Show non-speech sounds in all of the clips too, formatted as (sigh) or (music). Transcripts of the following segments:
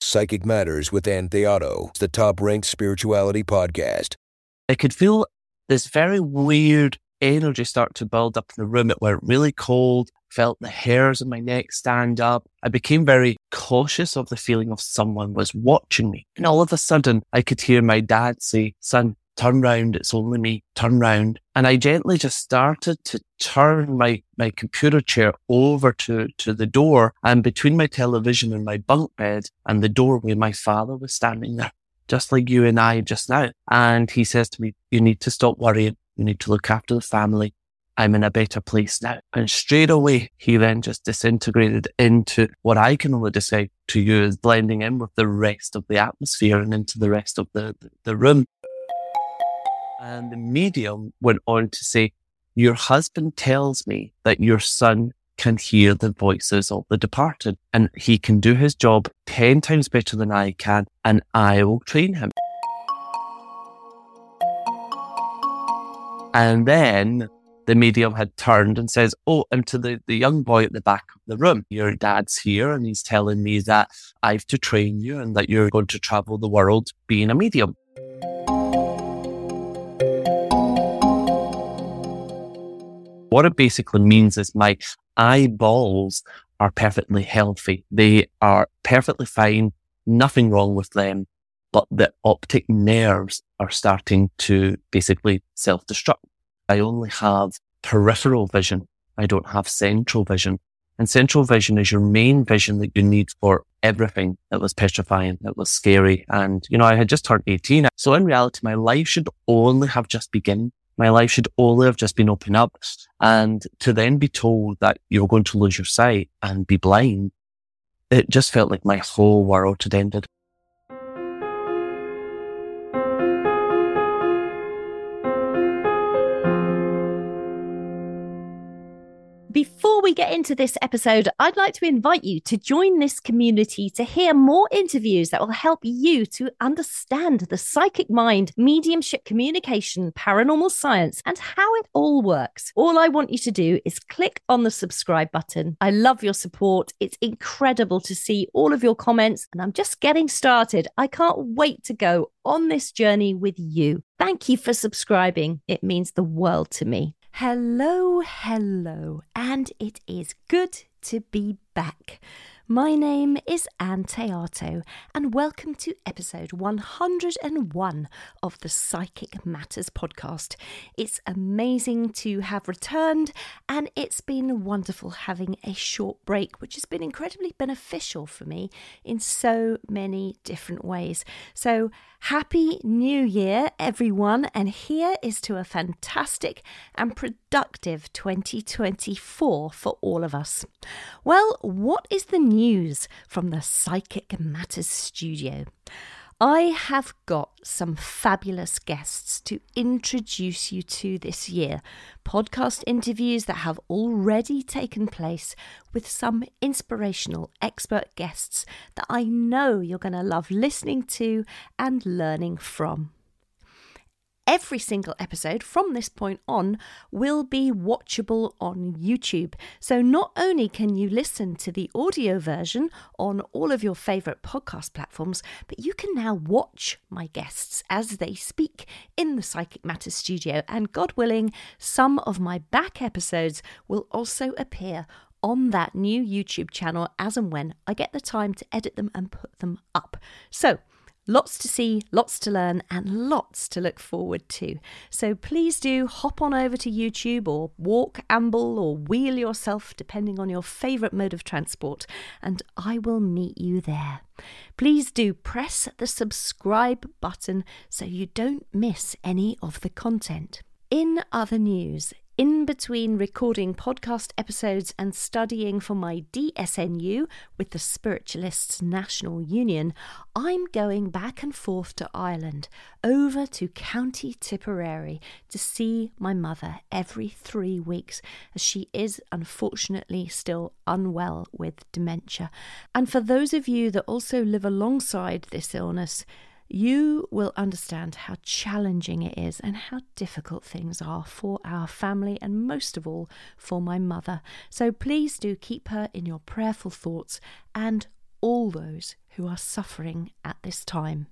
Psychic Matters with Ann Theato, the top ranked spirituality podcast. I could feel this very weird energy start to build up in the room. It went really cold, felt the hairs on my neck stand up. I became very cautious of the feeling of someone was watching me. And all of a sudden, I could hear my dad say, son, turn round. It's only me. Turn round. And I gently just started to turn my, my computer chair over to, to the door and between my television and my bunk bed and the doorway, my father was standing there, just like you and I just now. And he says to me, you need to stop worrying. You need to look after the family. I'm in a better place now. And straight away, he then just disintegrated into what I can only describe to you as blending in with the rest of the atmosphere and into the rest of the, the, the room. And the medium went on to say, Your husband tells me that your son can hear the voices of the departed and he can do his job 10 times better than I can, and I will train him. And then the medium had turned and says, Oh, and to the, the young boy at the back of the room, your dad's here and he's telling me that I have to train you and that you're going to travel the world being a medium. What it basically means is my eyeballs are perfectly healthy. They are perfectly fine. Nothing wrong with them, but the optic nerves are starting to basically self-destruct. I only have peripheral vision. I don't have central vision. And central vision is your main vision that you need for everything that was petrifying, that was scary. And, you know, I had just turned 18. So in reality, my life should only have just begun. My life should only have just been opened up. And to then be told that you're going to lose your sight and be blind, it just felt like my whole world had ended. Get into this episode, I'd like to invite you to join this community to hear more interviews that will help you to understand the psychic mind, mediumship communication, paranormal science, and how it all works. All I want you to do is click on the subscribe button. I love your support. It's incredible to see all of your comments, and I'm just getting started. I can't wait to go on this journey with you. Thank you for subscribing. It means the world to me. Hello, hello, and it is good to be back. My name is Anne Theato, and welcome to episode 101 of the Psychic Matters podcast. It's amazing to have returned, and it's been wonderful having a short break, which has been incredibly beneficial for me in so many different ways. So, Happy New Year, everyone, and here is to a fantastic and productive 2024 for all of us. Well, what is the news from the Psychic Matters studio? I have got some fabulous guests to introduce you to this year. Podcast interviews that have already taken place with some inspirational expert guests that I know you're going to love listening to and learning from. Every single episode from this point on will be watchable on YouTube. So not only can you listen to the audio version on all of your favourite podcast platforms, but you can now watch my guests as they speak in the Psychic Matters studio. And God willing, some of my back episodes will also appear on that new YouTube channel as and when I get the time to edit them and put them up. So, Lots to see, lots to learn, and lots to look forward to. So please do hop on over to YouTube or walk, amble, or wheel yourself, depending on your favourite mode of transport, and I will meet you there. Please do press the subscribe button so you don't miss any of the content. In other news, in between recording podcast episodes and studying for my DSNU with the Spiritualists National Union, I'm going back and forth to Ireland, over to County Tipperary, to see my mother every three weeks, as she is unfortunately still unwell with dementia. And for those of you that also live alongside this illness, you will understand how challenging it is and how difficult things are for our family and most of all for my mother. So please do keep her in your prayerful thoughts and all those who are suffering at this time.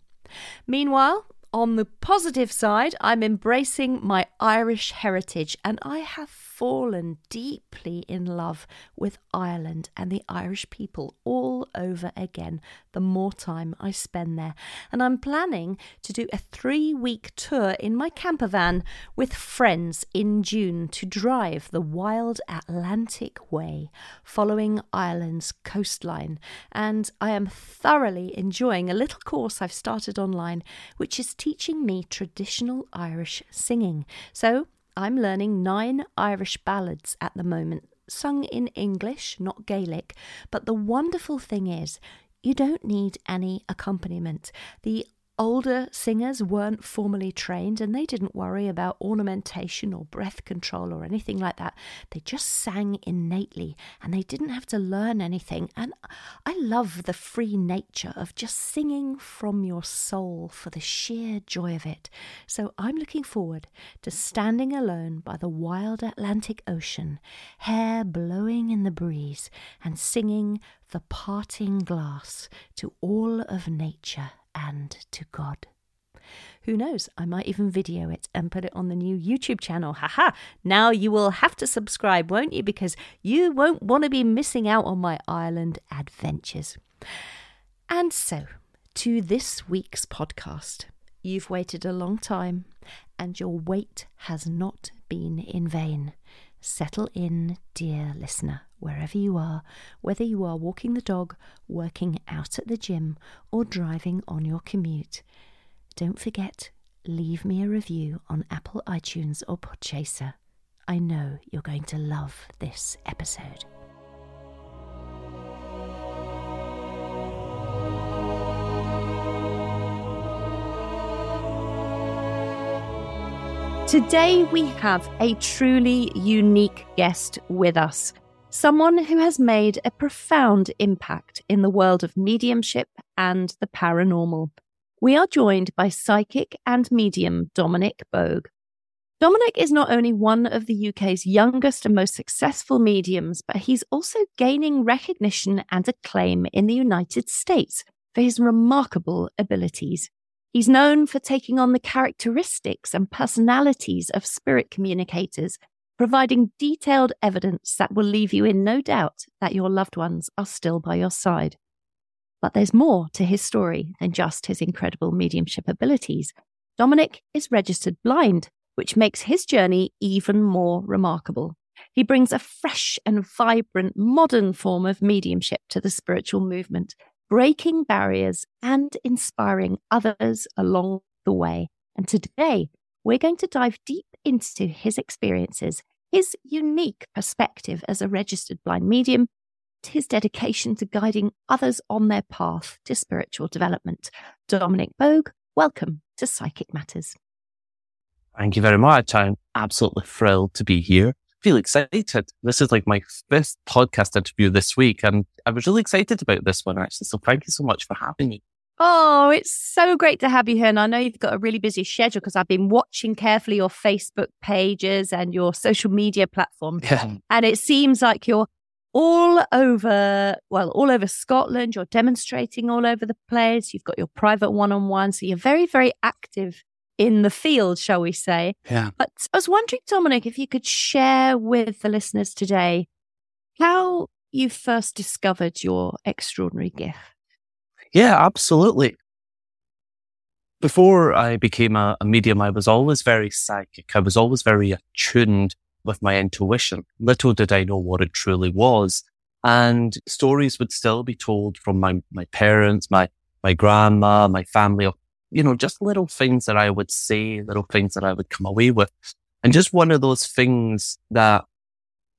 Meanwhile, on the positive side, I'm embracing my Irish heritage and I have fallen deeply in love with Ireland and the Irish people all over again the more time I spend there. And I'm planning to do a three week tour in my camper van with friends in June to drive the wild Atlantic Way following Ireland's coastline. And I am thoroughly enjoying a little course I've started online, which is teaching me traditional Irish singing. So I'm learning nine Irish ballads at the moment, sung in English, not Gaelic. But the wonderful thing is, you don't need any accompaniment. The Older singers weren't formally trained and they didn't worry about ornamentation or breath control or anything like that. They just sang innately and they didn't have to learn anything. And I love the free nature of just singing from your soul for the sheer joy of it. So I'm looking forward to standing alone by the wild Atlantic Ocean, hair blowing in the breeze, and singing the parting glass to all of nature and to God. Who knows? I might even video it and put it on the new YouTube channel. Haha! Now you will have to subscribe, won't you? Because you won't want to be missing out on my Ireland adventures. And so, to this week's podcast. You've waited a long time, and your wait has not been in vain. Settle in, dear listener, wherever you are, whether you are walking the dog, working out at the gym, or driving on your commute. Don't forget, leave me a review on Apple iTunes or Podchaser. I know you're going to love this episode. Today, we have a truly unique guest with us. Someone who has made a profound impact in the world of mediumship and the paranormal. We are joined by psychic and medium Dominic Boag. Dominic is not only one of the UK's youngest and most successful mediums, but he's also gaining recognition and acclaim in the United States for his remarkable abilities. He's known for taking on the characteristics and personalities of spirit communicators, providing detailed evidence that will leave you in no doubt that your loved ones are still by your side. But there's more to his story than just his incredible mediumship abilities. Dominic is registered blind, which makes his journey even more remarkable. He brings a fresh and vibrant modern form of mediumship to the spiritual movement, breaking barriers and inspiring others along the way. And today, we're going to dive deep into his experiences, his unique perspective as a registered blind medium, his dedication to guiding others on their path to spiritual development. Dominic Boag, welcome to Psychic Matters. Thank you very much. I'm absolutely thrilled to be here feel excited. This is like my fifth podcast interview this week, and I was really excited about this one actually. So thank you so much for having me. Oh, it's so great to have you here. And I know you've got a really busy schedule because I've been watching carefully your Facebook pages and your social media platforms. Yeah. And it seems like you're all over, well, all over Scotland. You're demonstrating all over the place. You've got your private one on one. So you're very, very active in the field, shall we say. Yeah. But I was wondering, Dominic, if you could share with the listeners today how you first discovered your extraordinary gift. Yeah, absolutely. Before I became a, a medium, I was always very psychic. I was always very attuned with my intuition. Little did I know what it truly was. And stories would still be told from my, my parents, my, my grandma, my family you know, just little things that I would say, little things that I would come away with. And just one of those things that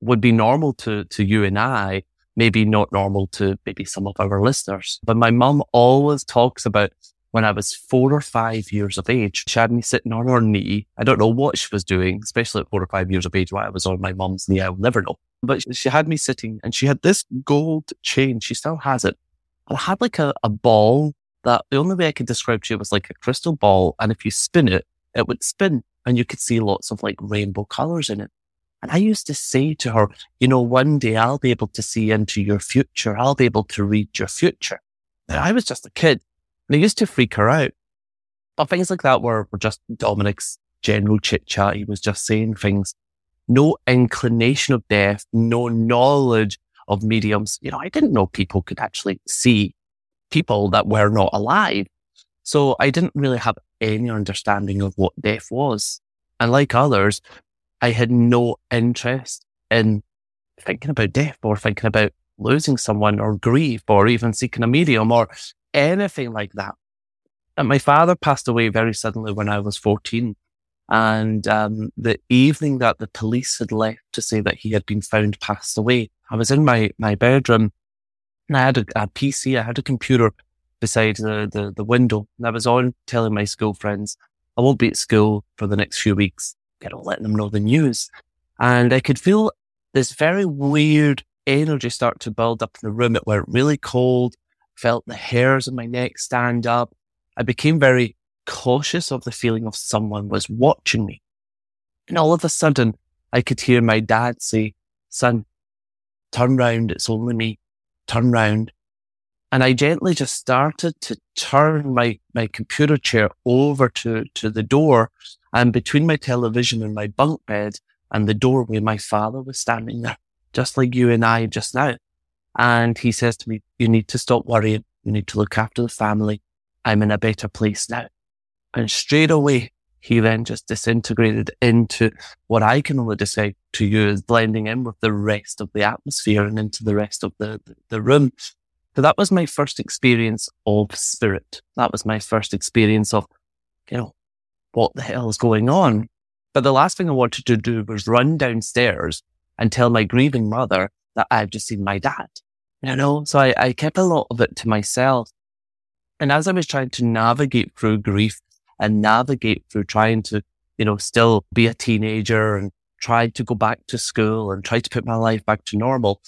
would be normal to, to you and I, maybe not normal to maybe some of our listeners. But my mum always talks about when I was four or five years of age, she had me sitting on her knee. I don't know what she was doing, especially at four or five years of age, why I was on my mum's knee. I'll never know. But she had me sitting and she had this gold chain. She still has it. And I had like a, a ball that the only way I could describe to you was like a crystal ball. And if you spin it, it would spin and you could see lots of like rainbow colors in it. And I used to say to her, you know, one day I'll be able to see into your future. I'll be able to read your future. I was just a kid and I used to freak her out. But things like that were, were just Dominic's general chit chat. He was just saying things, no inclination of death, no knowledge of mediums. You know, I didn't know people could actually see people that were not alive. So I didn't really have any understanding of what death was. And like others, I had no interest in thinking about death or thinking about losing someone or grief or even seeking a medium or anything like that. And my father passed away very suddenly when I was 14. And um, the evening that the police had left to say that he had been found passed away, I was in my, my bedroom and I had a, a PC, I had a computer beside the, the, the window and I was on telling my school friends, I won't be at school for the next few weeks, you know, letting them know the news. And I could feel this very weird energy start to build up in the room. It went really cold, felt the hairs on my neck stand up. I became very cautious of the feeling of someone was watching me. And all of a sudden, I could hear my dad say, son, turn round. It's only me. Turn round. And I gently just started to turn my, my computer chair over to, to the door and between my television and my bunk bed and the doorway, my father was standing there, just like you and I just now. And he says to me, you need to stop worrying. You need to look after the family. I'm in a better place now. And straight away, he then just disintegrated into what I can only describe to you as blending in with the rest of the atmosphere and into the rest of the, the, the room. So that was my first experience of spirit. That was my first experience of, you know, what the hell is going on? But the last thing I wanted to do was run downstairs and tell my grieving mother that I've just seen my dad. You know, so I, I kept a lot of it to myself. And as I was trying to navigate through grief and navigate through trying to, you know, still be a teenager and try to go back to school and try to put my life back to normal,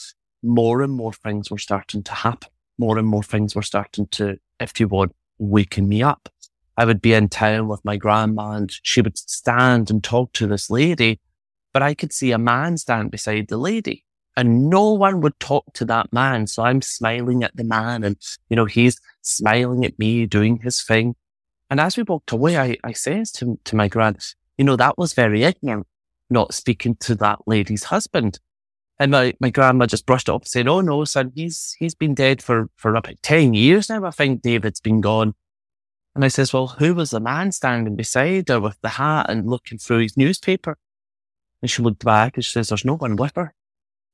more and more things were starting to happen. More and more things were starting to, if you would, waken me up. I would be in town with my grandma and she would stand and talk to this lady, but I could see a man stand beside the lady and no one would talk to that man. So I'm smiling at the man and, you know, he's smiling at me doing his thing. And as we walked away, I, I says to, to my grand, you know, that was very ignorant, not speaking to that lady's husband. And my, my grandma just brushed it off and said, Oh no, son, he's, he's been dead for, for about 10 years now. I think David's been gone. And I says, well, who was the man standing beside her with the hat and looking through his newspaper? And she looked back and she says, there's no one with her.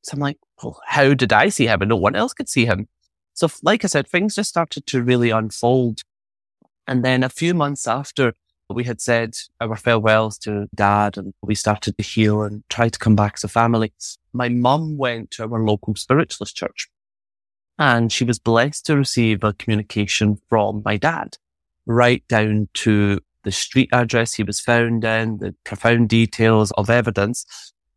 So I'm like, well, how did I see him and no one else could see him? So like I said, things just started to really unfold. And then a few months after we had said our farewells to dad and we started to heal and try to come back as a family, my mum went to our local spiritualist church and she was blessed to receive a communication from my dad right down to the street address he was found in, the profound details of evidence.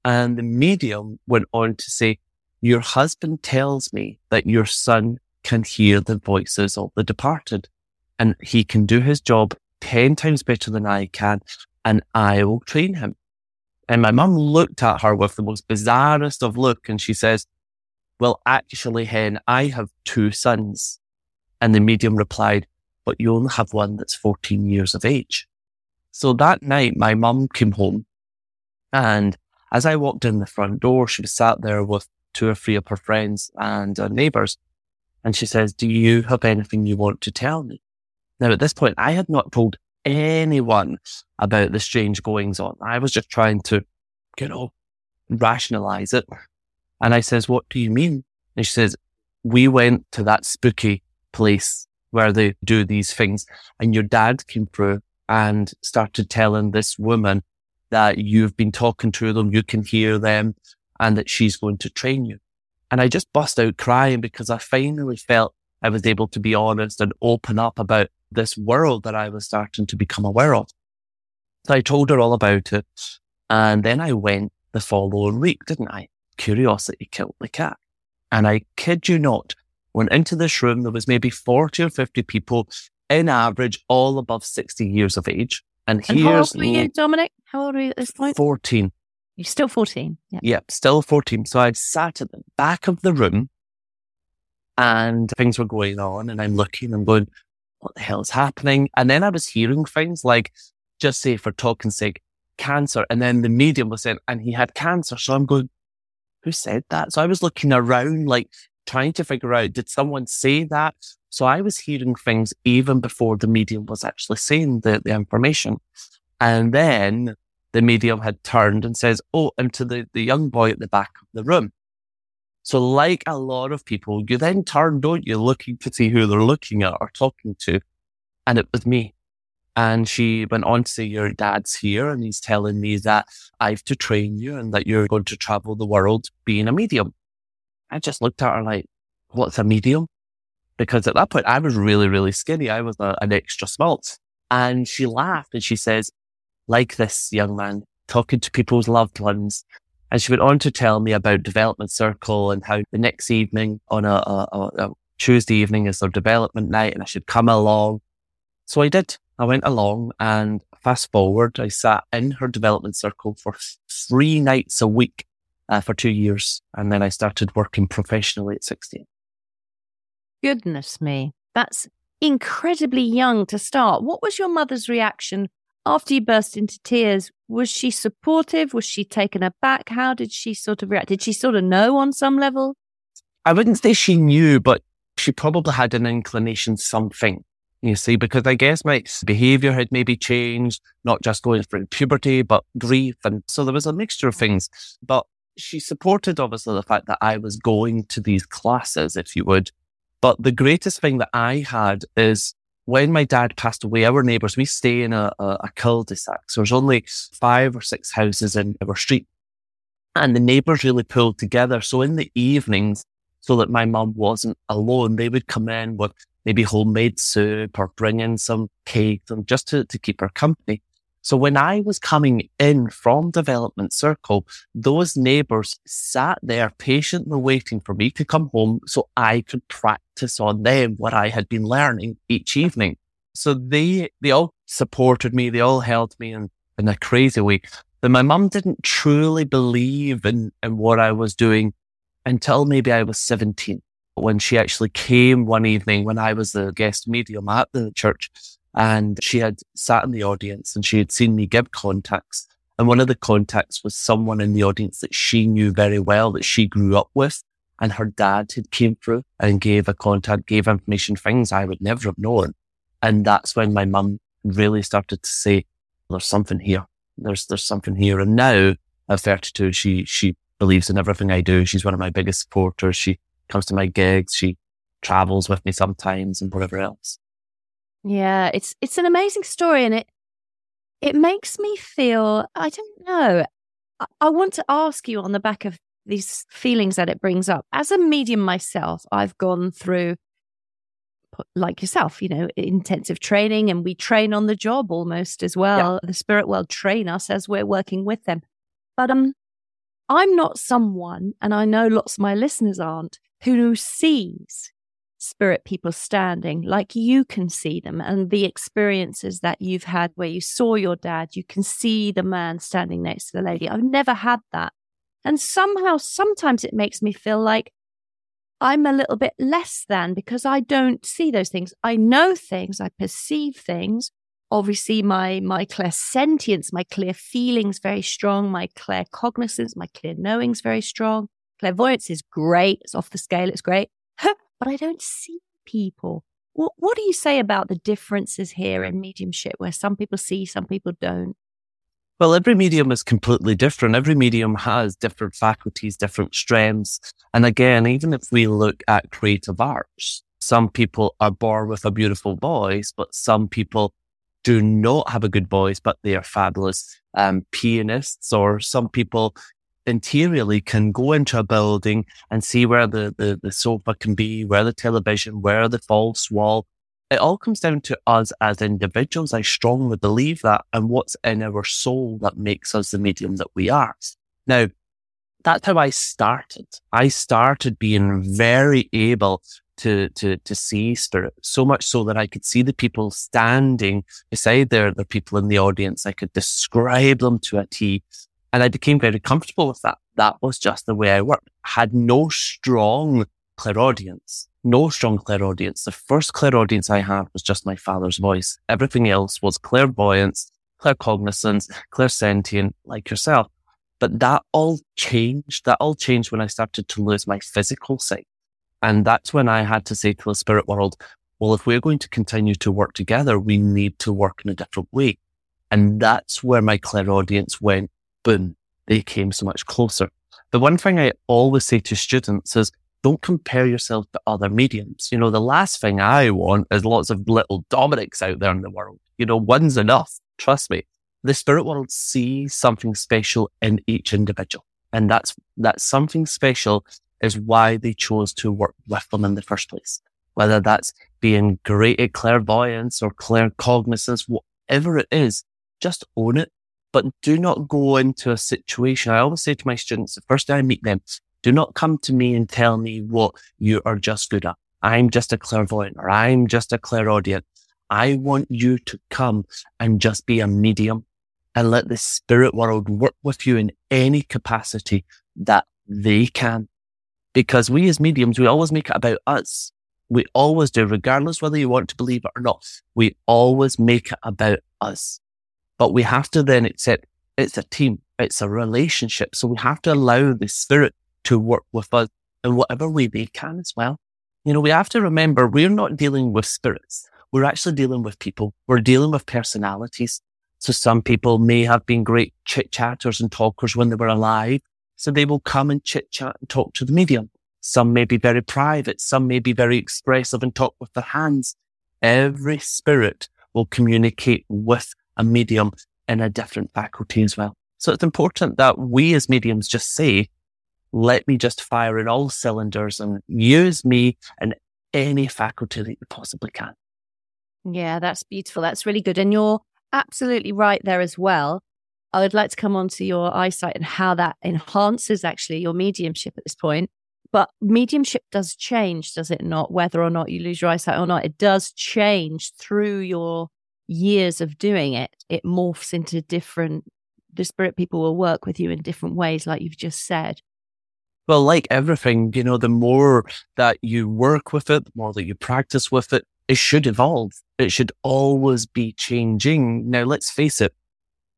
And the medium went on to say, your husband tells me that your son can hear the voices of the departed and he can do his job 10 times better than I can and I will train him. And my mum looked at her with the most bizarrest of look and she says, well, actually, Hen, I have two sons. And the medium replied, but you only have one that's 14 years of age. So that night, my mum came home and as I walked in the front door, she was sat there with two or three of her friends and uh, neighbors. And she says, do you have anything you want to tell me? Now, at this point, I had not told anyone about the strange goings on. I was just trying to, you know, rationalize it. And I says, what do you mean? And she says, we went to that spooky place where they do these things. And your dad came through and started telling this woman that you've been talking to them, you can hear them, and that she's going to train you. And I just bust out crying because I finally felt I was able to be honest and open up about this world that I was starting to become aware of. So I told her all about it. And then I went the following week, didn't I? Curiosity killed the cat. And I kid you not, went into this room. There was maybe 40 or 50 people in average, all above 60 years of age. And, And here's how old were you, Dominic? How old were you at this point? 14. You're still 14. Yeah. Yep, still 14. So I'd sat at the back of the room and things were going on and I'm looking and going, what the hell is happening? And then I was hearing things like, just say for talking sake, cancer. And then the medium was saying, and he had cancer. So I'm going, who said that? So I was looking around, like trying to figure out, did someone say that? So I was hearing things even before the medium was actually saying the, the information. And then the medium had turned and says, Oh, and to the, the young boy at the back of the room. So like a lot of people, you then turn, don't you, looking to see who they're looking at or talking to. And it was me. And she went on to say, your dad's here and he's telling me that I have to train you and that you're going to travel the world being a medium. I just looked at her like, what's a medium? Because at that point, I was really, really skinny. I was a, an extra smalt. And she laughed and she says, like this young man, talking to people's loved ones. And she went on to tell me about development circle and how the next evening on a, a, a Tuesday evening is their development night and I should come along. So I did. I went along and fast forward, I sat in her development circle for three nights a week uh, for two years. And then I started working professionally at 16. Goodness me. That's incredibly young to start. What was your mother's reaction after you burst into tears? Was she supportive? Was she taken aback? How did she sort of react? Did she sort of know on some level? I wouldn't say she knew, but she probably had an inclination something. You see, because I guess my behavior had maybe changed, not just going through puberty, but grief. And so there was a mixture of things. But she supported obviously the fact that I was going to these classes, if you would, but the greatest thing that I had is when my dad passed away, our neighbours, we stay in a, a, a cul-de-sac. So there's only five or six houses in our street. And the neighbours really pulled together. So in the evenings, so that my mum wasn't alone, they would come in with maybe homemade soup or bring in some cake and just to, to keep her company. So when I was coming in from development circle, those neighbors sat there patiently waiting for me to come home so I could practice on them what I had been learning each evening. So they, they all supported me. They all held me in, in a crazy way. But my mum didn't truly believe in, in what I was doing until maybe I was 17 when she actually came one evening when I was the guest medium at the church and she had sat in the audience and she had seen me give contacts. And one of the contacts was someone in the audience that she knew very well that she grew up with. And her dad had came through and gave a contact, gave information, things I would never have known. And that's when my mum really started to say, there's something here. There's, there's something here. And now at 32, she, she believes in everything I do. She's one of my biggest supporters. She comes to my gigs. She travels with me sometimes and whatever else. Yeah, it's it's an amazing story, and it it makes me feel I don't know. I, I want to ask you on the back of these feelings that it brings up. As a medium myself, I've gone through like yourself, you know, intensive training and we train on the job almost as well. Yeah. The spirit world train us as we're working with them. But um I'm not someone, and I know lots of my listeners aren't, who sees spirit people standing like you can see them and the experiences that you've had where you saw your dad, you can see the man standing next to the lady. I've never had that. And somehow, sometimes it makes me feel like I'm a little bit less than because I don't see those things. I know things, I perceive things. Obviously, my my clear sentience my clear feelings very strong, my clear cognizance, my clear knowing's very strong. Clairvoyance is great. It's off the scale, it's great (laughs) but I don't see people. What, what do you say about the differences here in mediumship where some people see, some people don't? Well, every medium is completely different. Every medium has different faculties, different strengths. And again, even if we look at creative arts, some people are born with a beautiful voice, but some people do not have a good voice, but they are fabulous um, pianists, or some people interiorly can go into a building and see where the, the, the sofa can be, where the television, where the false wall. It all comes down to us as individuals. I strongly believe that and what's in our soul that makes us the medium that we are. Now, that's how I started. I started being very able to, to, to see spirit so much so that I could see the people standing beside there, the people in the audience. I could describe them to a T. And I became very comfortable with that. That was just the way I worked. I had no strong clairaudience, no strong clairaudience. The first clairaudience I had was just my father's voice. Everything else was clairvoyance, claircognizance, clairsentient, like yourself. But that all changed. That all changed when I started to lose my physical sight. And that's when I had to say to the spirit world, well, if we're going to continue to work together, we need to work in a different way. And that's where my clairaudience went, they came so much closer. The one thing I always say to students is don't compare yourself to other mediums. You know, the last thing I want is lots of little Dominics out there in the world. You know, one's enough. Trust me. The spirit world sees something special in each individual. And that's, that something special is why they chose to work with them in the first place. Whether that's being great at clairvoyance or claircognizance, whatever it is, just own it. But do not go into a situation. I always say to my students, the first day I meet them, do not come to me and tell me what you are just good at. I'm just a clairvoyant or I'm just a clairaudient. I want you to come and just be a medium and let the spirit world work with you in any capacity that they can. Because we as mediums, we always make it about us. We always do, regardless whether you want to believe it or not. We always make it about us. But we have to then accept it's a team. It's a relationship. So we have to allow the spirit to work with us in whatever way they can as well. You know, we have to remember we're not dealing with spirits. We're actually dealing with people. We're dealing with personalities. So some people may have been great chit chatters and talkers when they were alive. So they will come and chit chat and talk to the medium. Some may be very private. Some may be very expressive and talk with their hands. Every spirit will communicate with a medium in a different faculty as well. So it's important that we as mediums just say, let me just fire in all cylinders and use me in any faculty that you possibly can. Yeah, that's beautiful. That's really good. And you're absolutely right there as well. I would like to come on to your eyesight and how that enhances actually your mediumship at this point. But mediumship does change, does it not? Whether or not you lose your eyesight or not, it does change through your years of doing it. It morphs into different, the spirit people will work with you in different ways, like you've just said. Well, like everything, you know, the more that you work with it, the more that you practice with it, it should evolve. It should always be changing. Now, let's face it.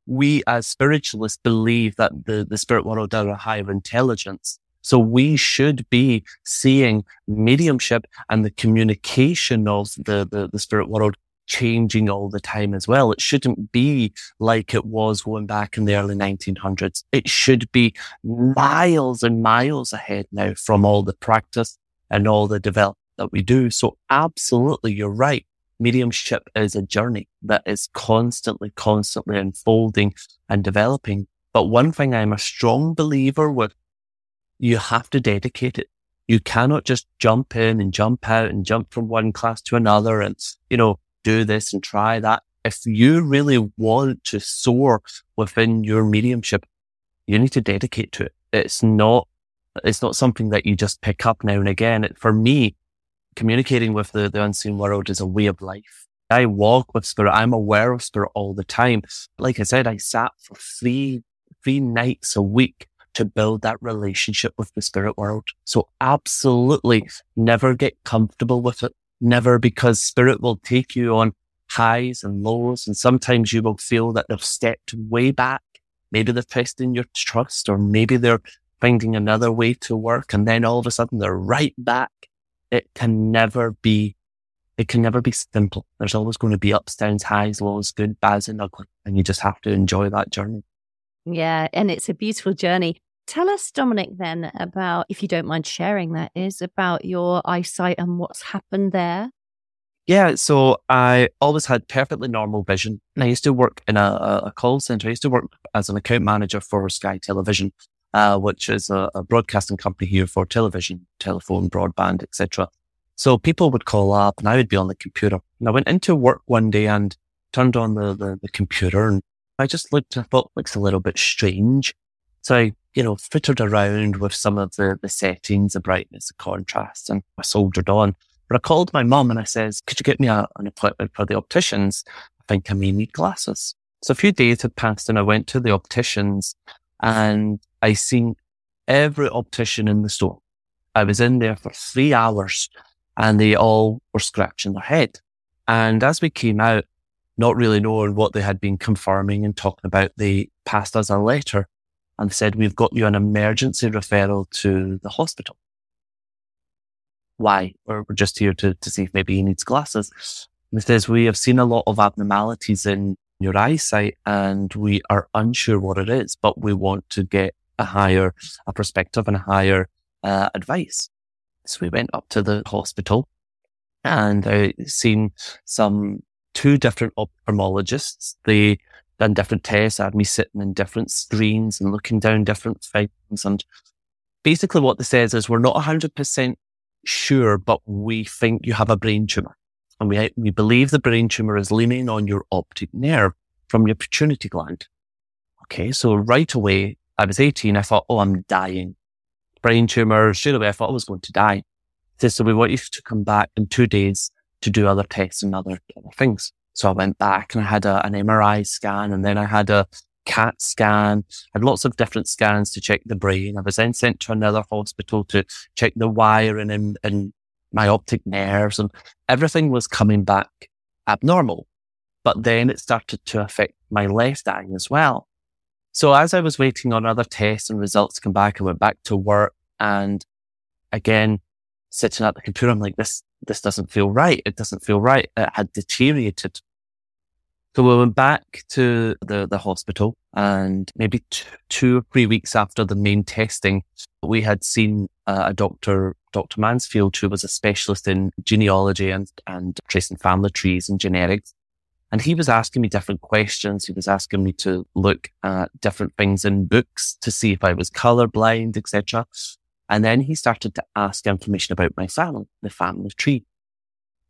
We as spiritualists believe that the, the spirit world are a higher intelligence. So we should be seeing mediumship and the communication of the, the, the spirit world changing all the time as well. It shouldn't be like it was going back in the early 1900s. It should be miles and miles ahead now from all the practice and all the development that we do. So absolutely, you're right. Mediumship is a journey that is constantly, constantly unfolding and developing. But one thing I'm a strong believer with, you have to dedicate it. You cannot just jump in and jump out and jump from one class to another and, you know, do this and try that. If you really want to soar within your mediumship, you need to dedicate to it. It's not, it's not something that you just pick up now and again. It, for me, communicating with the, the unseen world is a way of life. I walk with spirit. I'm aware of spirit all the time. Like I said, I sat for three, three nights a week to build that relationship with the spirit world. So absolutely never get comfortable with it. Never because spirit will take you on highs and lows. And sometimes you will feel that they've stepped way back. Maybe they're testing your trust or maybe they're finding another way to work. And then all of a sudden they're right back. It can never be, it can never be simple. There's always going to be ups, downs, highs, lows, good, bad and ugly. And you just have to enjoy that journey. Yeah. And it's a beautiful journey. Tell us, Dominic, then about, if you don't mind sharing that, is about your eyesight and what's happened there. Yeah, so I always had perfectly normal vision. And I used to work in a, a call center. I used to work as an account manager for Sky Television, uh, which is a, a, broadcasting company here for television, telephone, broadband, etc. So people would call up and I would be on the computer. And I went into work one day and turned on the, the, the computer and I just looked and thought, looks a little bit strange. So I you know, fitted around with some of the, the settings, the brightness, the contrast, and I soldiered on. But I called my mum and I says, could you get me a, an appointment for the opticians? I think I may need glasses. So a few days had passed and I went to the opticians and I seen every optician in the store. I was in there for three hours and they all were scratching their head. And as we came out, not really knowing what they had been confirming and talking about, they passed us a letter and said, we've got you an emergency referral to the hospital. Why? We're, just here to, to see if maybe he needs glasses. And it says, we have seen a lot of abnormalities in your eyesight and we are unsure what it is, but we want to get a higher, a perspective and a higher uh, advice. So we went up to the hospital and I seen some two different ophthalmologists. They done different tests, I had me sitting in different screens and looking down different things. And basically what this says is we're not 100% sure, but we think you have a brain tumor. And we, we believe the brain tumor is leaning on your optic nerve from your pituitary gland. Okay. So right away, I was 18. I thought, oh, I'm dying. Brain tumor. Straight away, I thought I was going to die. So we want you to come back in two days to do other tests and other, other things. So I went back and I had a, an MRI scan and then I had a CAT scan, had lots of different scans to check the brain. I was then sent to another hospital to check the wiring and, and my optic nerves and everything was coming back abnormal. But then it started to affect my left eye as well. So as I was waiting on other tests and results to come back, I went back to work and again, sitting at the computer, I'm like, this, this doesn't feel right. It doesn't feel right. It had deteriorated. So we went back to the, the hospital and maybe t- two or three weeks after the main testing, we had seen uh, a doctor, Dr. Mansfield, who was a specialist in genealogy and, and tracing family trees and genetics. And he was asking me different questions. He was asking me to look at different things in books to see if I was colorblind, etc. And then he started to ask information about my family, the family tree.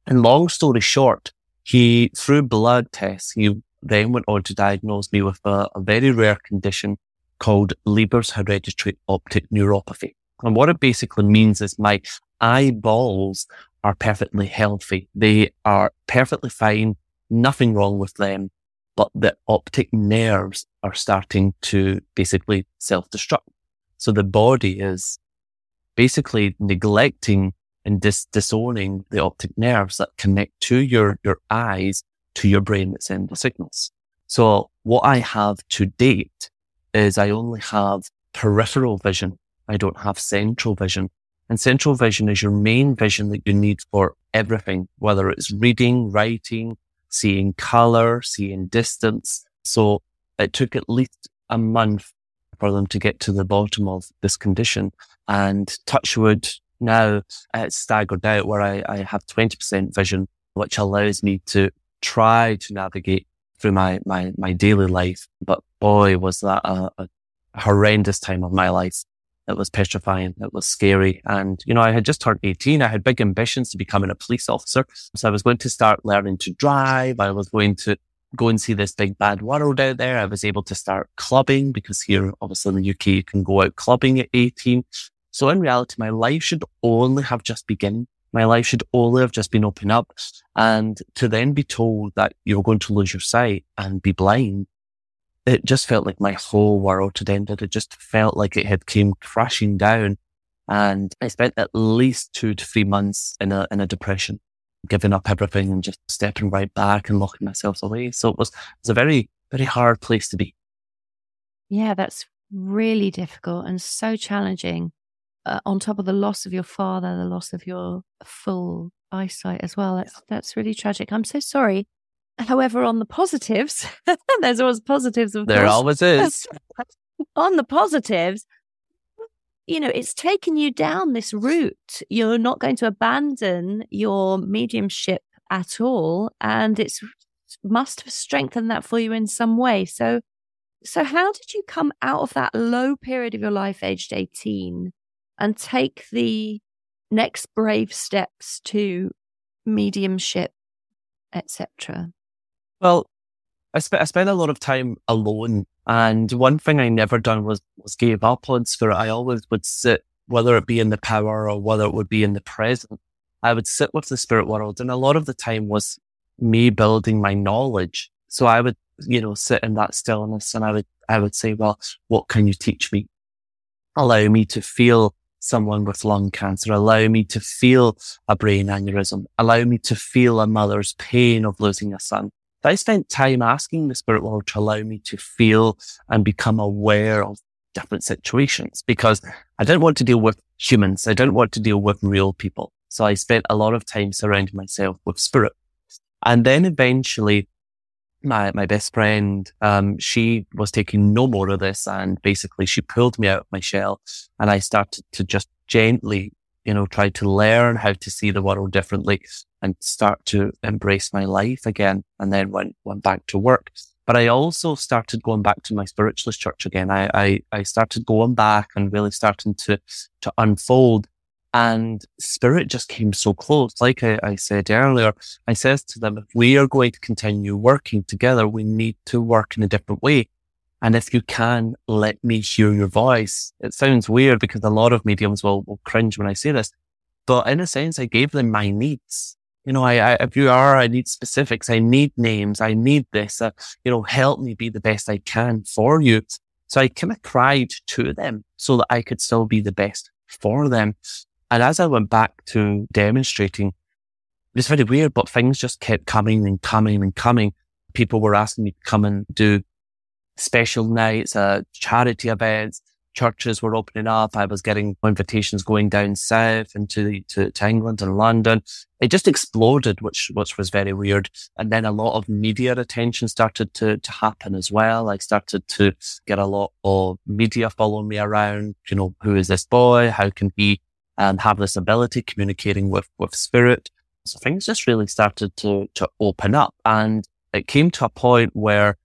And long story short, he, through blood tests, he then went on to diagnose me with a, a very rare condition called Leber's hereditary optic neuropathy. And what it basically means is my eyeballs are perfectly healthy. They are perfectly fine. Nothing wrong with them, but the optic nerves are starting to basically self-destruct. So the body is basically neglecting and dis- disowning the optic nerves that connect to your, your eyes to your brain that send the signals. So what I have to date is I only have peripheral vision. I don't have central vision. And central vision is your main vision that you need for everything, whether it's reading, writing, seeing color, seeing distance. So it took at least a month for them to get to the bottom of this condition. And Touchwood now it's staggered out where I, I have 20% vision, which allows me to try to navigate through my, my, my daily life. But boy, was that a, a horrendous time of my life. It was petrifying. It was scary. And, you know, I had just turned 18. I had big ambitions to becoming a police officer. So I was going to start learning to drive. I was going to go and see this big bad world out there. I was able to start clubbing because here, obviously in the UK, you can go out clubbing at 18. So in reality, my life should only have just begun. My life should only have just been opened up. And to then be told that you're going to lose your sight and be blind, it just felt like my whole world had ended. It just felt like it had came crashing down. And I spent at least two to three months in a, in a depression giving up everything and just stepping right back and locking myself away. So it was, it was a very, very hard place to be. Yeah, that's really difficult and so challenging. Uh, on top of the loss of your father, the loss of your full eyesight as well. That's that's really tragic. I'm so sorry. However, on the positives, (laughs) there's always positives. Of there course. always is. (laughs) on the positives, you know, it's taken you down this route. You're not going to abandon your mediumship at all. And it's must have strengthened that for you in some way. So, so how did you come out of that low period of your life, aged 18, and take the next brave steps to mediumship, etc.? Well, I spent I spent a lot of time alone and one thing I never done was, was gave up on spirit. I always would sit, whether it be in the power or whether it would be in the present, I would sit with the spirit world. And a lot of the time was me building my knowledge. So I would, you know, sit in that stillness and I would, I would say, well, what can you teach me? Allow me to feel someone with lung cancer, allow me to feel a brain aneurysm, allow me to feel a mother's pain of losing a son. I spent time asking the spirit world to allow me to feel and become aware of different situations because I didn't want to deal with humans. I didn't want to deal with real people. So I spent a lot of time surrounding myself with spirit. And then eventually my, my best friend, um, she was taking no more of this and basically she pulled me out of my shell and I started to just gently, you know, try to learn how to see the world differently and start to embrace my life again. And then went, went back to work. But I also started going back to my spiritualist church again. I, I, I started going back and really starting to, to unfold and spirit just came so close. Like I, I, said earlier, I says to them, if we are going to continue working together, we need to work in a different way. And if you can, let me hear your voice. It sounds weird because a lot of mediums will, will cringe when I say this, but in a sense, I gave them my needs. You know, I, I if you are, I need specifics. I need names. I need this. Uh, you know, help me be the best I can for you. So I kind of cried to them so that I could still be the best for them. And as I went back to demonstrating, it's very weird, but things just kept coming and coming and coming. People were asking me to come and do special nights, uh, charity events. Churches were opening up. I was getting invitations going down south into the, to, to England and London. It just exploded, which, which was very weird. And then a lot of media attention started to, to happen as well. I started to get a lot of media following me around. You know, who is this boy? How can he and have this ability communicating with, with spirit. So things just really started to, to open up and it came to a point where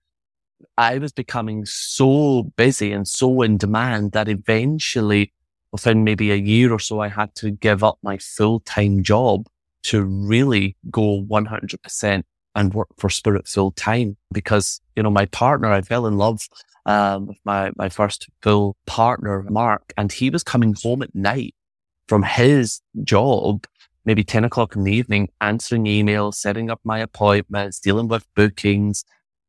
I was becoming so busy and so in demand that eventually within maybe a year or so, I had to give up my full time job to really go 100% and work for Spirit full time because, you know, my partner, I fell in love um, with my, my first full partner, Mark, and he was coming home at night from his job, maybe 10 o'clock in the evening, answering emails, setting up my appointments, dealing with bookings.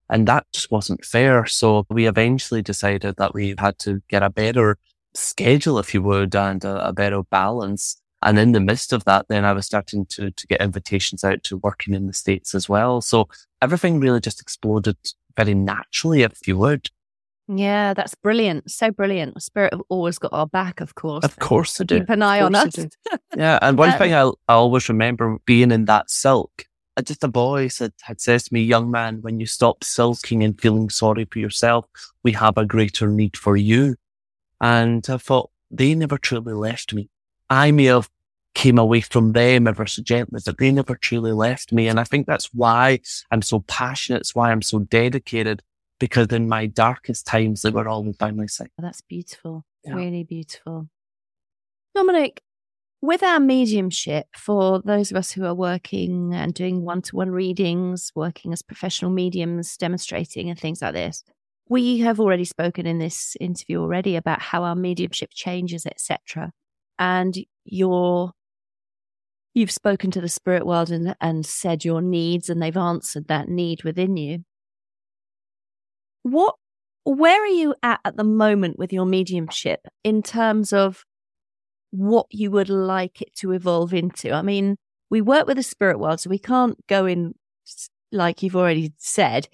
And that just wasn't fair. So we eventually decided that we had to get a better schedule, if you would, and a, a better balance. And in the midst of that, then I was starting to, to get invitations out to working in the States as well. So everything really just exploded very naturally, if you would. Yeah, that's brilliant. So brilliant. Spirit have always got our back, of course. Of course, they do. Keep an eye on us. yeah, and one (laughs) thing I, I always remember being in that silk. Uh, just a boy said had said to me, "Young man, when you stop sulking and feeling sorry for yourself, we have a greater need for you." And I thought they never truly left me. I may have came away from them ever so gently, but they never truly left me. And I think that's why I'm so passionate. It's why I'm so dedicated because in my darkest times, they were always by my side. Oh, that's beautiful. Yeah. Really beautiful. Dominic, with our mediumship, for those of us who are working and doing one to one readings, working as professional mediums, demonstrating and things like this, we have already spoken in this interview already about how our mediumship changes, etc. And your you've spoken to the spirit world and, and said your needs, and they've answered that need within you. What, where are you at at the moment with your mediumship in terms of what you would like it to evolve into? I mean, we work with the spirit world, so we can't go in, like you've already said,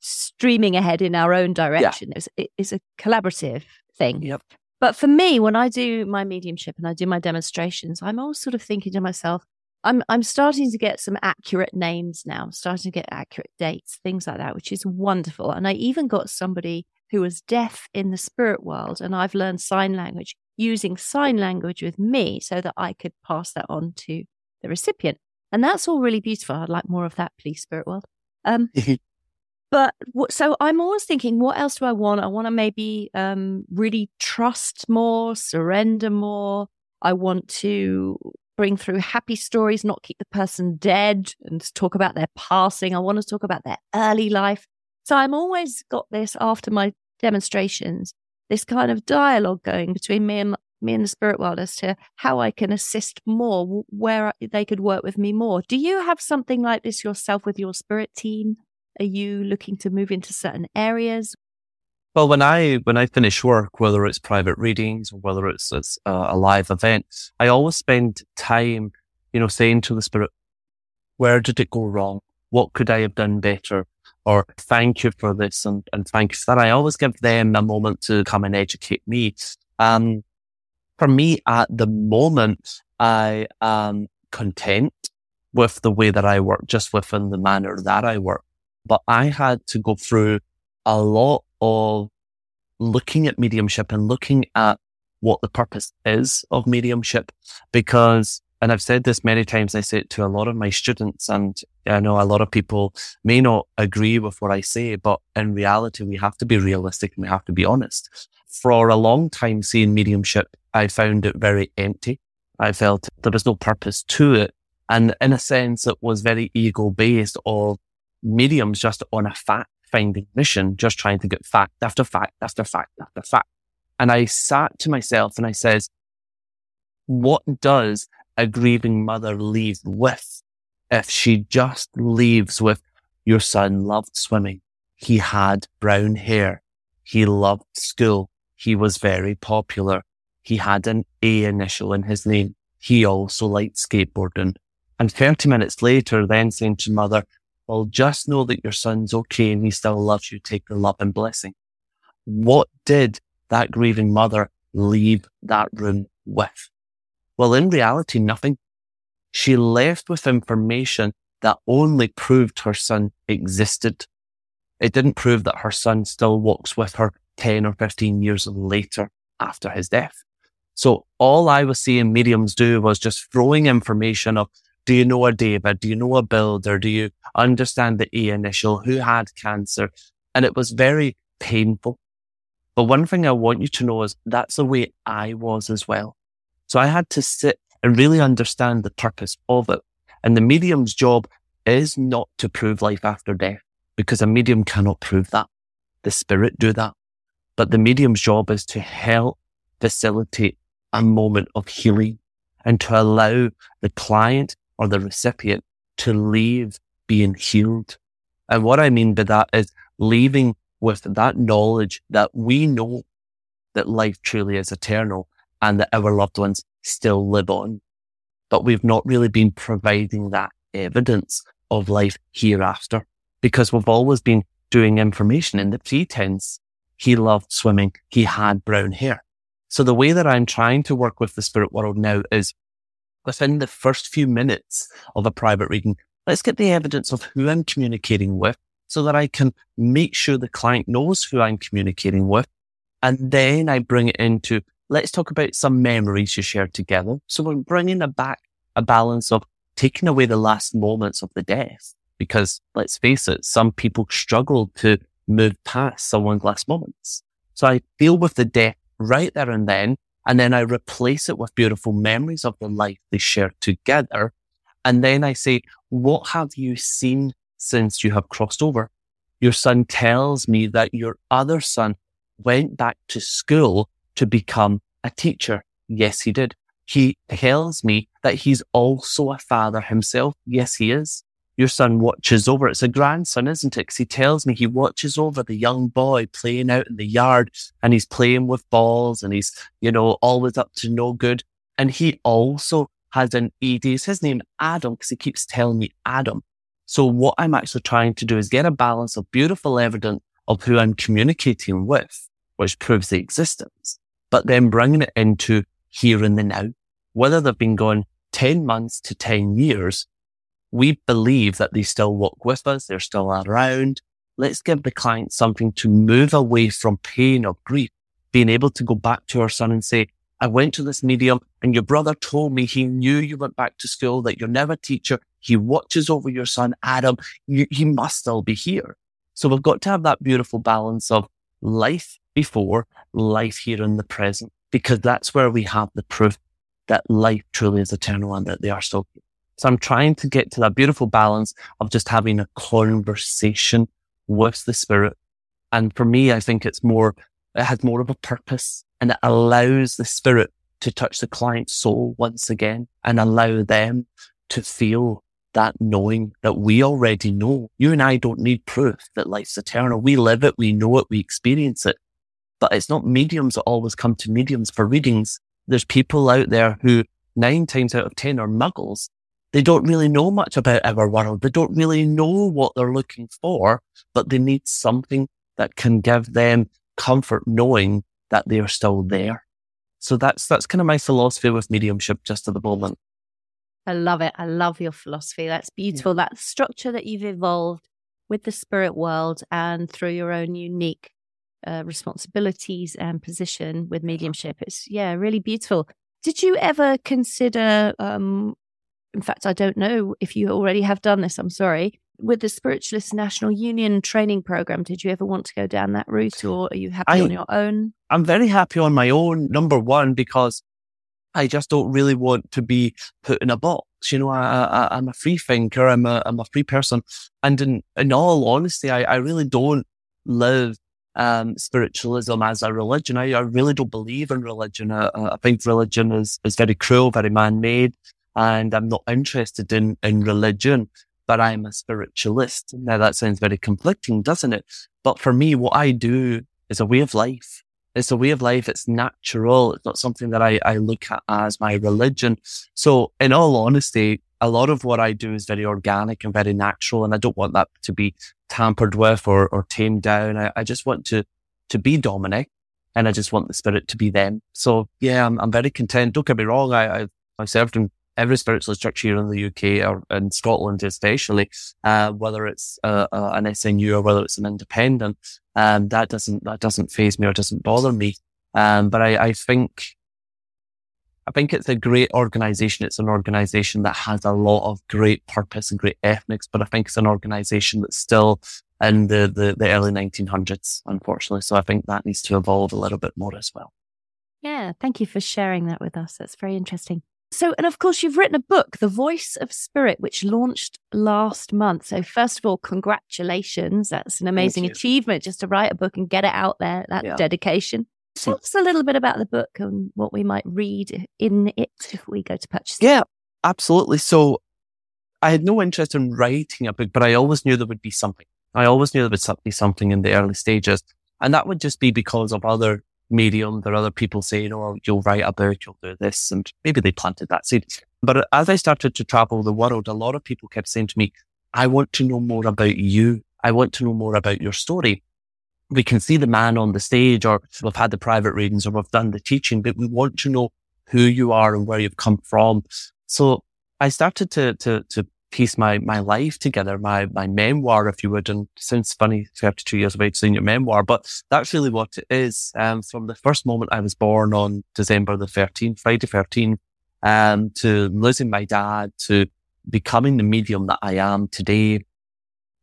streaming ahead in our own direction. Yeah. It's, it's a collaborative thing. Yep. But for me, when I do my mediumship and I do my demonstrations, I'm always sort of thinking to myself, I'm I'm starting to get some accurate names now. I'm starting to get accurate dates, things like that, which is wonderful. And I even got somebody who was deaf in the spirit world, and I've learned sign language using sign language with me so that I could pass that on to the recipient. And that's all really beautiful. I'd like more of that, please, spirit world. Um, (laughs) but so I'm always thinking, what else do I want? I want to maybe um, really trust more, surrender more. I want to bring through happy stories, not keep the person dead and talk about their passing. I want to talk about their early life. So I'm always got this after my demonstrations, this kind of dialogue going between me and me and the spirit world as to how I can assist more, where they could work with me more. Do you have something like this yourself with your spirit team? Are you looking to move into certain areas? Well, when I when I finish work, whether it's private readings or whether it's, it's a, a live event, I always spend time, you know, saying to the spirit, "Where did it go wrong? What could I have done better?" Or thank you for this and, and thank you for that. I always give them a moment to come and educate me. Um, for me at the moment, I am content with the way that I work, just within the manner that I work. But I had to go through a lot of looking at mediumship and looking at what the purpose is of mediumship because and I've said this many times, I say it to a lot of my students, and I know a lot of people may not agree with what I say, but in reality, we have to be realistic and we have to be honest. For a long time, seeing mediumship, I found it very empty. I felt there was no purpose to it. And in a sense, it was very ego based of mediums just on a fact finding mission, just trying to get fact after fact after fact after fact. And I sat to myself and I says, what does a grieving mother leave with if she just leaves with your son loved swimming. He had brown hair. He loved school. He was very popular. He had an A initial in his name. He also liked skateboarding. And 30 minutes later, then saying to mother, well, just know that your son's okay and he still loves you. Take the love and blessing. What did that grieving mother leave that room with? Well, in reality, nothing. She left with information that only proved her son existed. It didn't prove that her son still walks with her 10 or 15 years later after his death. So all I was seeing mediums do was just throwing information of, do you know a David? Do you know a builder? Do you understand the E initial? Who had cancer? And it was very painful. But one thing I want you to know is that's the way I was as well. So I had to sit and really understand the purpose of it. And the medium's job is not to prove life after death because a medium cannot prove that. The spirit do that. But the medium's job is to help facilitate a moment of healing and to allow the client or the recipient to leave being healed. And what I mean by that is leaving with that knowledge that we know that life truly is eternal and that our loved ones still live on. But we've not really been providing that evidence of life hereafter because we've always been doing information in the pretense. He loved swimming. He had brown hair. So the way that I'm trying to work with the spirit world now is within the first few minutes of a private reading, let's get the evidence of who I'm communicating with so that I can make sure the client knows who I'm communicating with. And then I bring it into let's talk about some memories you shared together. So we're bringing a back a balance of taking away the last moments of the death. Because let's face it, some people struggle to move past someone's last moments. So I deal with the death right there and then, and then I replace it with beautiful memories of the life they shared together. And then I say, what have you seen since you have crossed over? Your son tells me that your other son went back to school to become a teacher. Yes, he did. He tells me that he's also a father himself. Yes, he is. Your son watches over. It's a grandson, isn't it? Because he tells me he watches over the young boy playing out in the yard and he's playing with balls and he's, you know, always up to no good. And he also has an ED. Is his name Adam? Because he keeps telling me Adam. So what I'm actually trying to do is get a balance of beautiful evidence of who I'm communicating with, which proves the existence but then bringing it into here and the now, whether they've been gone 10 months to 10 years, we believe that they still walk with us. They're still around. Let's give the client something to move away from pain or grief, being able to go back to our son and say, I went to this medium and your brother told me he knew you went back to school, that you're never a teacher. He watches over your son, Adam. You, he must still be here. So we've got to have that beautiful balance of life before, life here in the present, because that's where we have the proof that life truly is eternal and that they are still here. So I'm trying to get to that beautiful balance of just having a conversation with the spirit. And for me, I think it's more, it has more of a purpose and it allows the spirit to touch the client's soul once again and allow them to feel that knowing that we already know. You and I don't need proof that life's eternal. We live it, we know it, we experience it. but it's not mediums that always come to mediums for readings. There's people out there who nine times out of 10 are muggles. They don't really know much about our world. They don't really know what they're looking for, but they need something that can give them comfort knowing that they are still there. So that's, that's kind of my philosophy with mediumship just at the moment. I love it. I love your philosophy. That's beautiful. Yeah. That structure that you've evolved with the spirit world and through your own unique uh, responsibilities and position with mediumship. It's, yeah, really beautiful. Did you ever consider, um, in fact, I don't know if you already have done this, I'm sorry, with the Spiritualist National Union training program, did you ever want to go down that route or are you happy I, on your own? I'm very happy on my own, number one, because I just don't really want to be put in a box. You know, I, am a free thinker. I'm a, I'm a free person. And in, in all honesty, I, I really don't live um, spiritualism as a religion. I, I, really don't believe in religion. I, I think religion is, is very cruel, very man-made, and I'm not interested in, in religion, but I'm a spiritualist. Now that sounds very conflicting, doesn't it? But for me, what I do is a way of life. It's a way of life. It's natural. It's not something that I, I look at as my religion. So in all honesty, a lot of what I do is very organic and very natural. And I don't want that to be tampered with or, or tamed down. I, I just want to, to be Dominic and I just want the spirit to be them. So yeah, I'm, I'm very content. Don't get me wrong. I, I've, I've served in every spiritualist church here in the UK or in Scotland, especially, uh, whether it's uh, uh, an SNU or whether it's an independent, um, that doesn't, that doesn't phase me or doesn't bother me. Um, but I, I think, I think it's a great organization. It's an organization that has a lot of great purpose and great ethics, but I think it's an organization that's still in the, the, the early 1900s, unfortunately. So I think that needs to evolve a little bit more as well. Yeah. Thank you for sharing that with us. That's very interesting. So, and of course, you've written a book, The Voice of Spirit, which launched last month. So, first of all, congratulations. That's an amazing achievement just to write a book and get it out there, that yeah. dedication. Hmm. Tell us a little bit about the book and what we might read in it if we go to purchase it. Yeah, absolutely. So, I had no interest in writing a book, but I always knew there would be something. I always knew there would be something in the early stages. And that would just be because of other medium. There are other people saying, oh, you'll write about, you'll do this. And maybe they planted that seed. But as I started to travel the world, a lot of people kept saying to me, I want to know more about you. I want to know more about your story. We can see the man on the stage or we've had the private readings or we've done the teaching, but we want to know who you are and where you've come from. So I started to, to, to piece my, my life together, my, my memoir, if you would. And sounds funny, 32 years of age saying your memoir, but that's really what it is. Um, from the first moment I was born on December the 13th, Friday 13th, um, to losing my dad, to becoming the medium that I am today.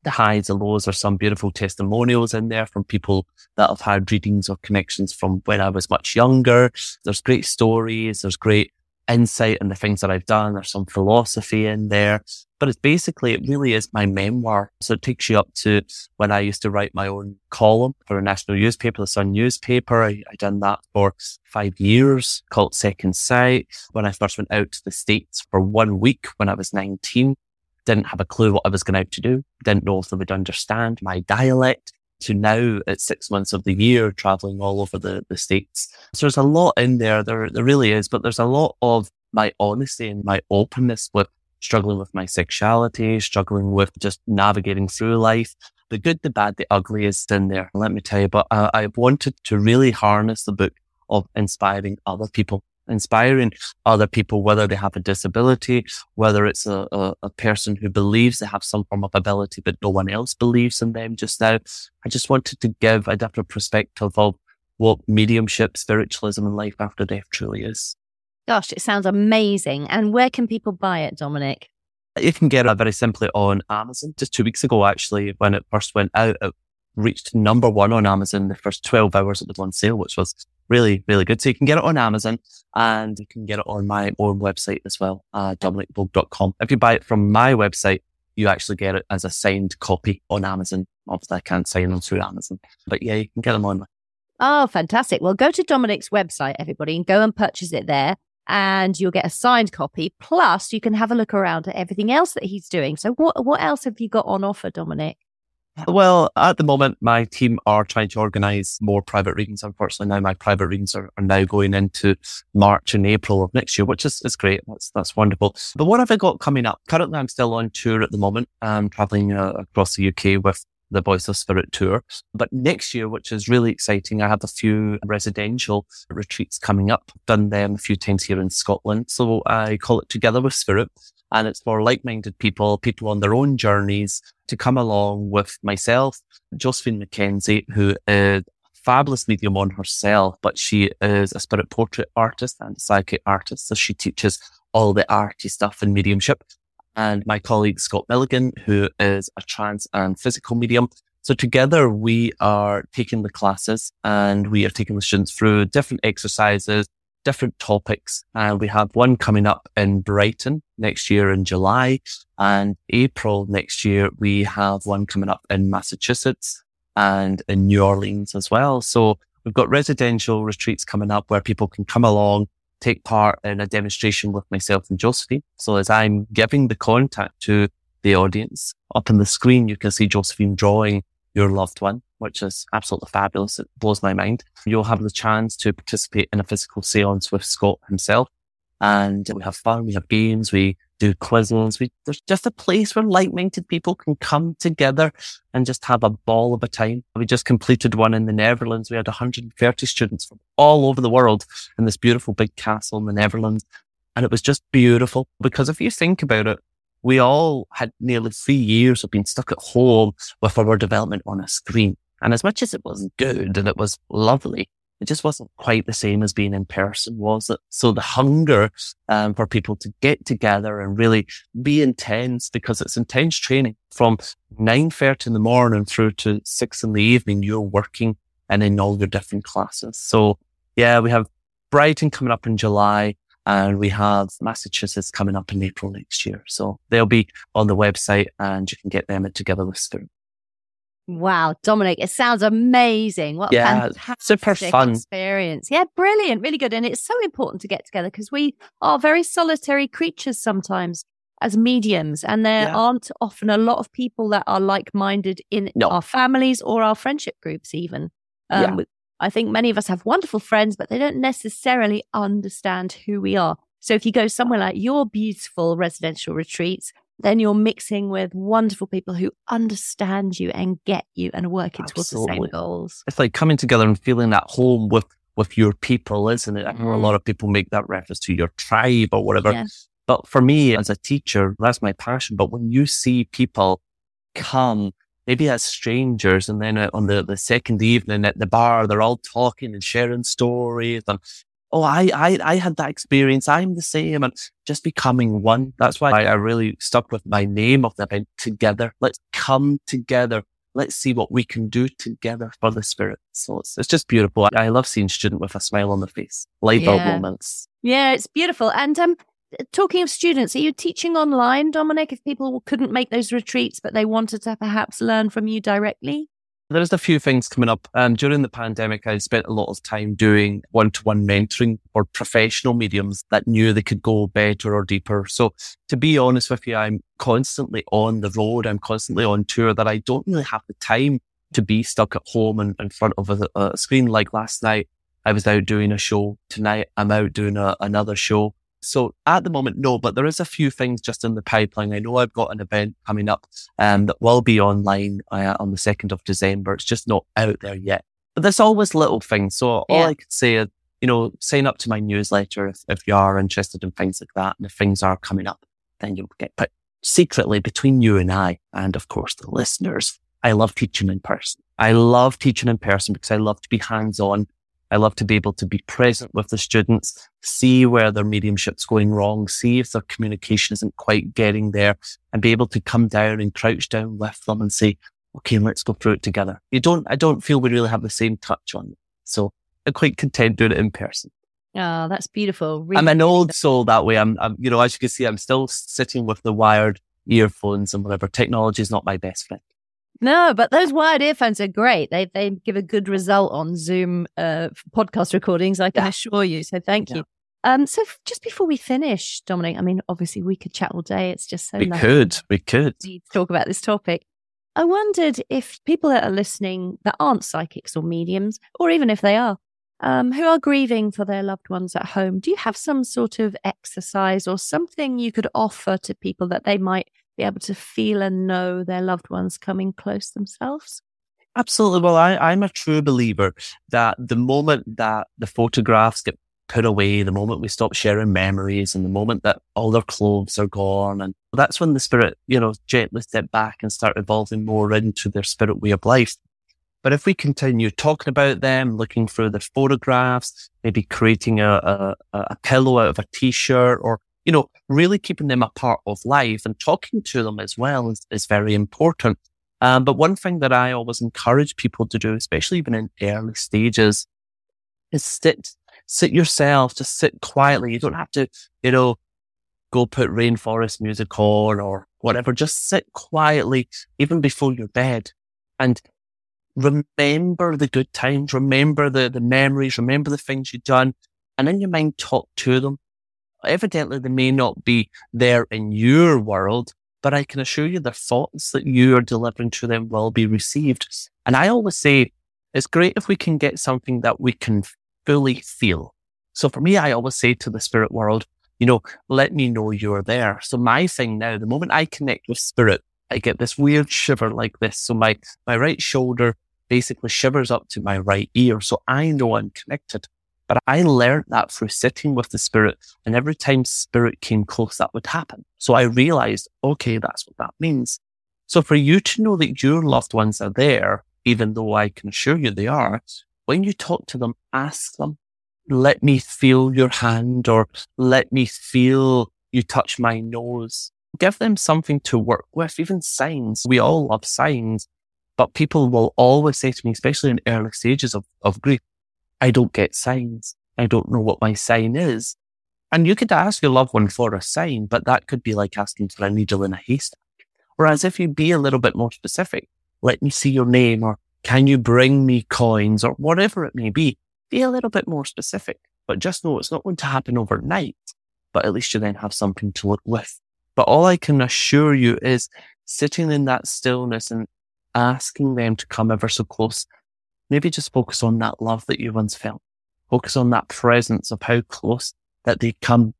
The highs and lows are some beautiful testimonials in there from people that have had readings or connections from when I was much younger. There's great stories. There's great insight in the things that I've done. There's some philosophy in there, but it's basically, it really is my memoir. So it takes you up to when I used to write my own column for a national newspaper, the Sun newspaper. I, I done that for five years called Second Sight. When I first went out to the States for one week when I was 19, didn't have a clue what I was going out to do. Didn't know if they would understand my dialect to now at six months of the year traveling all over the, the States. So there's a lot in there. There, there really is, but there's a lot of my honesty and my openness with struggling with my sexuality, struggling with just navigating through life. The good, the bad, the ugly is in there. Let me tell you, but uh, I wanted to really harness the book of inspiring other people inspiring other people, whether they have a disability, whether it's a, a, a, person who believes they have some form of ability, but no one else believes in them just now. I just wanted to give a different perspective of what mediumship, spiritualism, and life after death truly is. Gosh, it sounds amazing. And where can people buy it, Dominic? You can get it very simply on Amazon. Just two weeks ago, actually, when it first went out, it reached number one on Amazon the first 12 hours it was on sale, which was really, really good. So you can get it on Amazon and you can get it on my own website as well, uh, dominicboag.com. If you buy it from my website, you actually get it as a signed copy on Amazon. Obviously, I can't sign them through Amazon, but yeah, you can get them online. Oh, fantastic. Well, go to Dominic's website, everybody, and go and purchase it there. And you'll get a signed copy. Plus, you can have a look around at everything else that he's doing. So, what what else have you got on offer, Dominic? Well, at the moment, my team are trying to organize more private readings. Unfortunately, now my private readings are, are now going into March and April of next year, which is, is great. That's, that's wonderful. But what have I got coming up? Currently, I'm still on tour at the moment. I'm traveling uh, across the UK with the Voice of Spirit tour. But next year, which is really exciting, I have a few residential retreats coming up. Done them a few times here in Scotland. So I call it Together with Spirit. And it's for like-minded people, people on their own journeys to come along with myself, Josephine McKenzie, who is a fabulous medium on herself, but she is a spirit portrait artist and psychic artist. So she teaches all the arty stuff in mediumship. And my colleague Scott Milligan, who is a trance and physical medium. So together we are taking the classes and we are taking the students through different exercises, different topics. And we have one coming up in Brighton next year in July and April next year. We have one coming up in Massachusetts and in New Orleans as well. So we've got residential retreats coming up where people can come along, take part in a demonstration with myself and Josephine. So as I'm giving the contact to the audience up on the screen, you can see Josephine drawing your loved one which is absolutely fabulous. It blows my mind. You'll have the chance to participate in a physical seance with Scott himself. And we have fun, we have games, we do quizzes. We, there's just a place where like-minded people can come together and just have a ball of a time. We just completed one in the Netherlands. We had 130 students from all over the world in this beautiful big castle in the Netherlands. And it was just beautiful because if you think about it, we all had nearly three years of being stuck at home with our development on a screen. And as much as it was good and it was lovely, it just wasn't quite the same as being in person, was it? So the hunger um, for people to get together and really be intense because it's intense training from 9.30 in the morning through to six in the evening. You're working and in all your different classes. So yeah, we have Brighton coming up in July and we have Massachusetts coming up in April next year. So they'll be on the website and you can get them together with Spirit. Wow, Dominic, it sounds amazing. What yeah, super fun experience. Yeah, brilliant, really good. And it's so important to get together because we are very solitary creatures sometimes as mediums, and there yeah. aren't often a lot of people that are like minded in no. our families or our friendship groups, even. Um, yeah. I think many of us have wonderful friends, but they don't necessarily understand who we are. So if you go somewhere like your beautiful residential retreats, then you're mixing with wonderful people who understand you and get you and are working Absolutely. towards the same goals. It's like coming together and feeling at home with with your people, isn't it? I know a mm. lot of people make that reference to your tribe or whatever. Yes. But for me as a teacher, that's my passion. But when you see people come, maybe as strangers, and then uh, on the, the second evening at the bar, they're all talking and sharing stories and oh, I, I, I had that experience. I'm the same and just becoming one. That's why I, I really stuck with my name of the event together. Let's come together. Let's see what we can do together for the spirit. So it's, it's just beautiful. I, I love seeing student with a smile on the face, light bulb yeah. moments. Yeah, it's beautiful. And, um, talking of students, are you teaching online, Dominic? If people couldn't make those retreats, but they wanted to perhaps learn from you directly? There's a few things coming up. And during the pandemic, I spent a lot of time doing one to one mentoring for professional mediums that knew they could go better or deeper. So to be honest with you, I'm constantly on the road. I'm constantly on tour that I don't really have the time to be stuck at home and in front of a, a screen. Like last night, I was out doing a show. Tonight, I'm out doing a, another show. So at the moment, no, but there is a few things just in the pipeline. I know I've got an event coming up um, that will be online uh, on the 2nd of December. It's just not out there yet. But there's always little things. So all yeah. I could say is, you know, sign up to my newsletter if, if you are interested in things like that. And if things are coming up, then you'll get put secretly between you and I, and of course the listeners. I love teaching in person. I love teaching in person because I love to be hands on. I love to be able to be present with the students, see where their mediumship's going wrong, see if their communication isn't quite getting there and be able to come down and crouch down with them and say, okay, let's go through it together. You don't, I don't feel we really have the same touch on it. So I'm quite content doing it in person. Oh, that's beautiful. Really I'm an old soul that way. I'm, I'm, you know, as you can see, I'm still sitting with the wired earphones and whatever. Technology is not my best friend. No, but those wired earphones are great. They they give a good result on Zoom uh, podcast recordings. I can yeah. assure you. So thank yeah. you. Um, so f- just before we finish, Dominic, I mean, obviously we could chat all day. It's just so we could, we could talk about this topic. I wondered if people that are listening that aren't psychics or mediums, or even if they are, um, who are grieving for their loved ones at home, do you have some sort of exercise or something you could offer to people that they might be able to feel and know their loved ones coming close themselves? Absolutely. Well, I, I'm a true believer that the moment that the photographs get put away, the moment we stop sharing memories and the moment that all their clothes are gone. And that's when the spirit, you know, gently step back and start evolving more into their spirit way of life. But if we continue talking about them, looking through their photographs, maybe creating a, a, a pillow out of a t-shirt or, you know, really keeping them a part of life and talking to them as well is, is very important. Um, but one thing that I always encourage people to do, especially even in early stages, is sit, sit yourself, just sit quietly. You don't have to, you know, go put rainforest music on or whatever. Just sit quietly, even before your bed and remember the good times, remember the, the memories, remember the things you've done. And in your mind, talk to them. Evidently, they may not be there in your world, but I can assure you the thoughts that you are delivering to them will be received. And I always say it's great if we can get something that we can fully feel. So for me, I always say to the spirit world, you know, let me know you're there. So my thing now, the moment I connect with spirit, I get this weird shiver like this. So my, my right shoulder basically shivers up to my right ear. So I know I'm connected. But I learned that through sitting with the spirit. And every time spirit came close, that would happen. So I realized, okay, that's what that means. So for you to know that your loved ones are there, even though I can assure you they are, when you talk to them, ask them, let me feel your hand or let me feel you touch my nose. Give them something to work with, even signs. We all love signs, but people will always say to me, especially in early stages of, of grief, I don't get signs. I don't know what my sign is. And you could ask your loved one for a sign, but that could be like asking for a needle in a haystack. Whereas if you be a little bit more specific, let me see your name or can you bring me coins or whatever it may be, be a little bit more specific, but just know it's not going to happen overnight, but at least you then have something to look with. But all I can assure you is sitting in that stillness and asking them to come ever so close Maybe just focus on that love that you once felt. Focus on that presence of how close that they come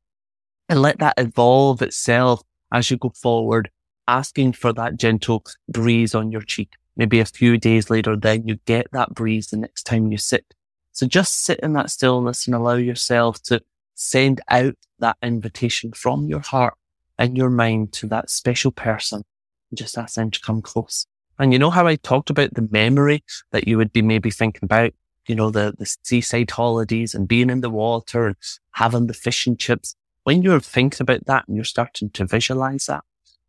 and let that evolve itself as you go forward, asking for that gentle breeze on your cheek. Maybe a few days later, then you get that breeze the next time you sit. So just sit in that stillness and allow yourself to send out that invitation from your heart and your mind to that special person. Just ask them to come close. And you know how I talked about the memory that you would be maybe thinking about, you know, the, the seaside holidays and being in the water and having the fish and chips. When you're thinking about that and you're starting to visualize that,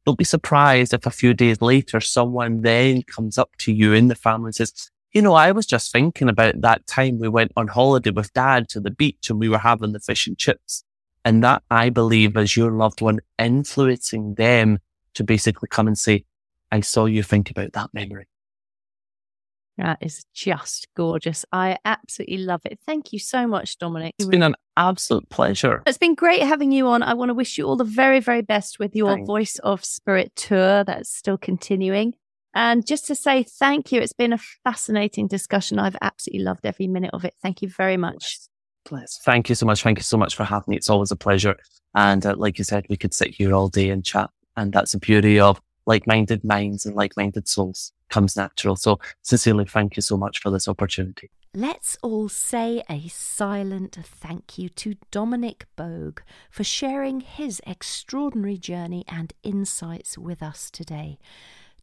don't be surprised if a few days later someone then comes up to you in the family and says, you know, I was just thinking about that time we went on holiday with dad to the beach and we were having the fish and chips. And that I believe is your loved one influencing them to basically come and say, I saw you think about that memory. That is just gorgeous. I absolutely love it. Thank you so much, Dominic. It's been an absolute pleasure. It's been great having you on. I want to wish you all the very, very best with your Thank Voice of Spirit tour that's still continuing. And just to say thank you, it's been a fascinating discussion. I've absolutely loved every minute of it. Thank you very much. Please. Thank you so much. Thank you so much for having me. It's always a pleasure. And uh, like you said, we could sit here all day and chat. And that's the beauty of like-minded minds and like-minded souls comes natural. So sincerely, thank you so much for this opportunity. Let's all say a silent thank you to Dominic Boag for sharing his extraordinary journey and insights with us today.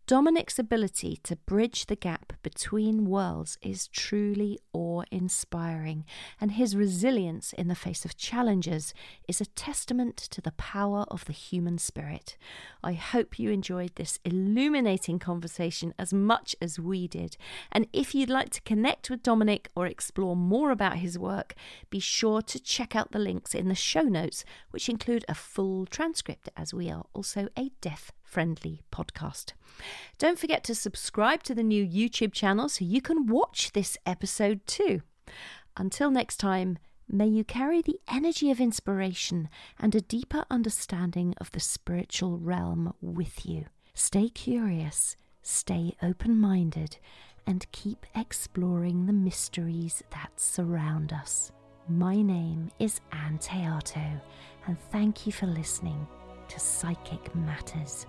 Dominic's ability to bridge the gap between worlds is truly awe inspiring, and his resilience in the face of challenges is a testament to the power of the human spirit. I hope you enjoyed this illuminating conversation as much as we did. And if you'd like to connect with Dominic or explore more about his work, be sure to check out the links in the show notes, which include a full transcript, as we are also a deaf friendly podcast. Don't forget to subscribe to the new YouTube channel so you can watch this episode too. Until next time, may you carry the energy of inspiration and a deeper understanding of the spiritual realm with you. Stay curious, stay open minded, and keep exploring the mysteries that surround us. My name is Anne Teato, and thank you for listening to Psychic Matters.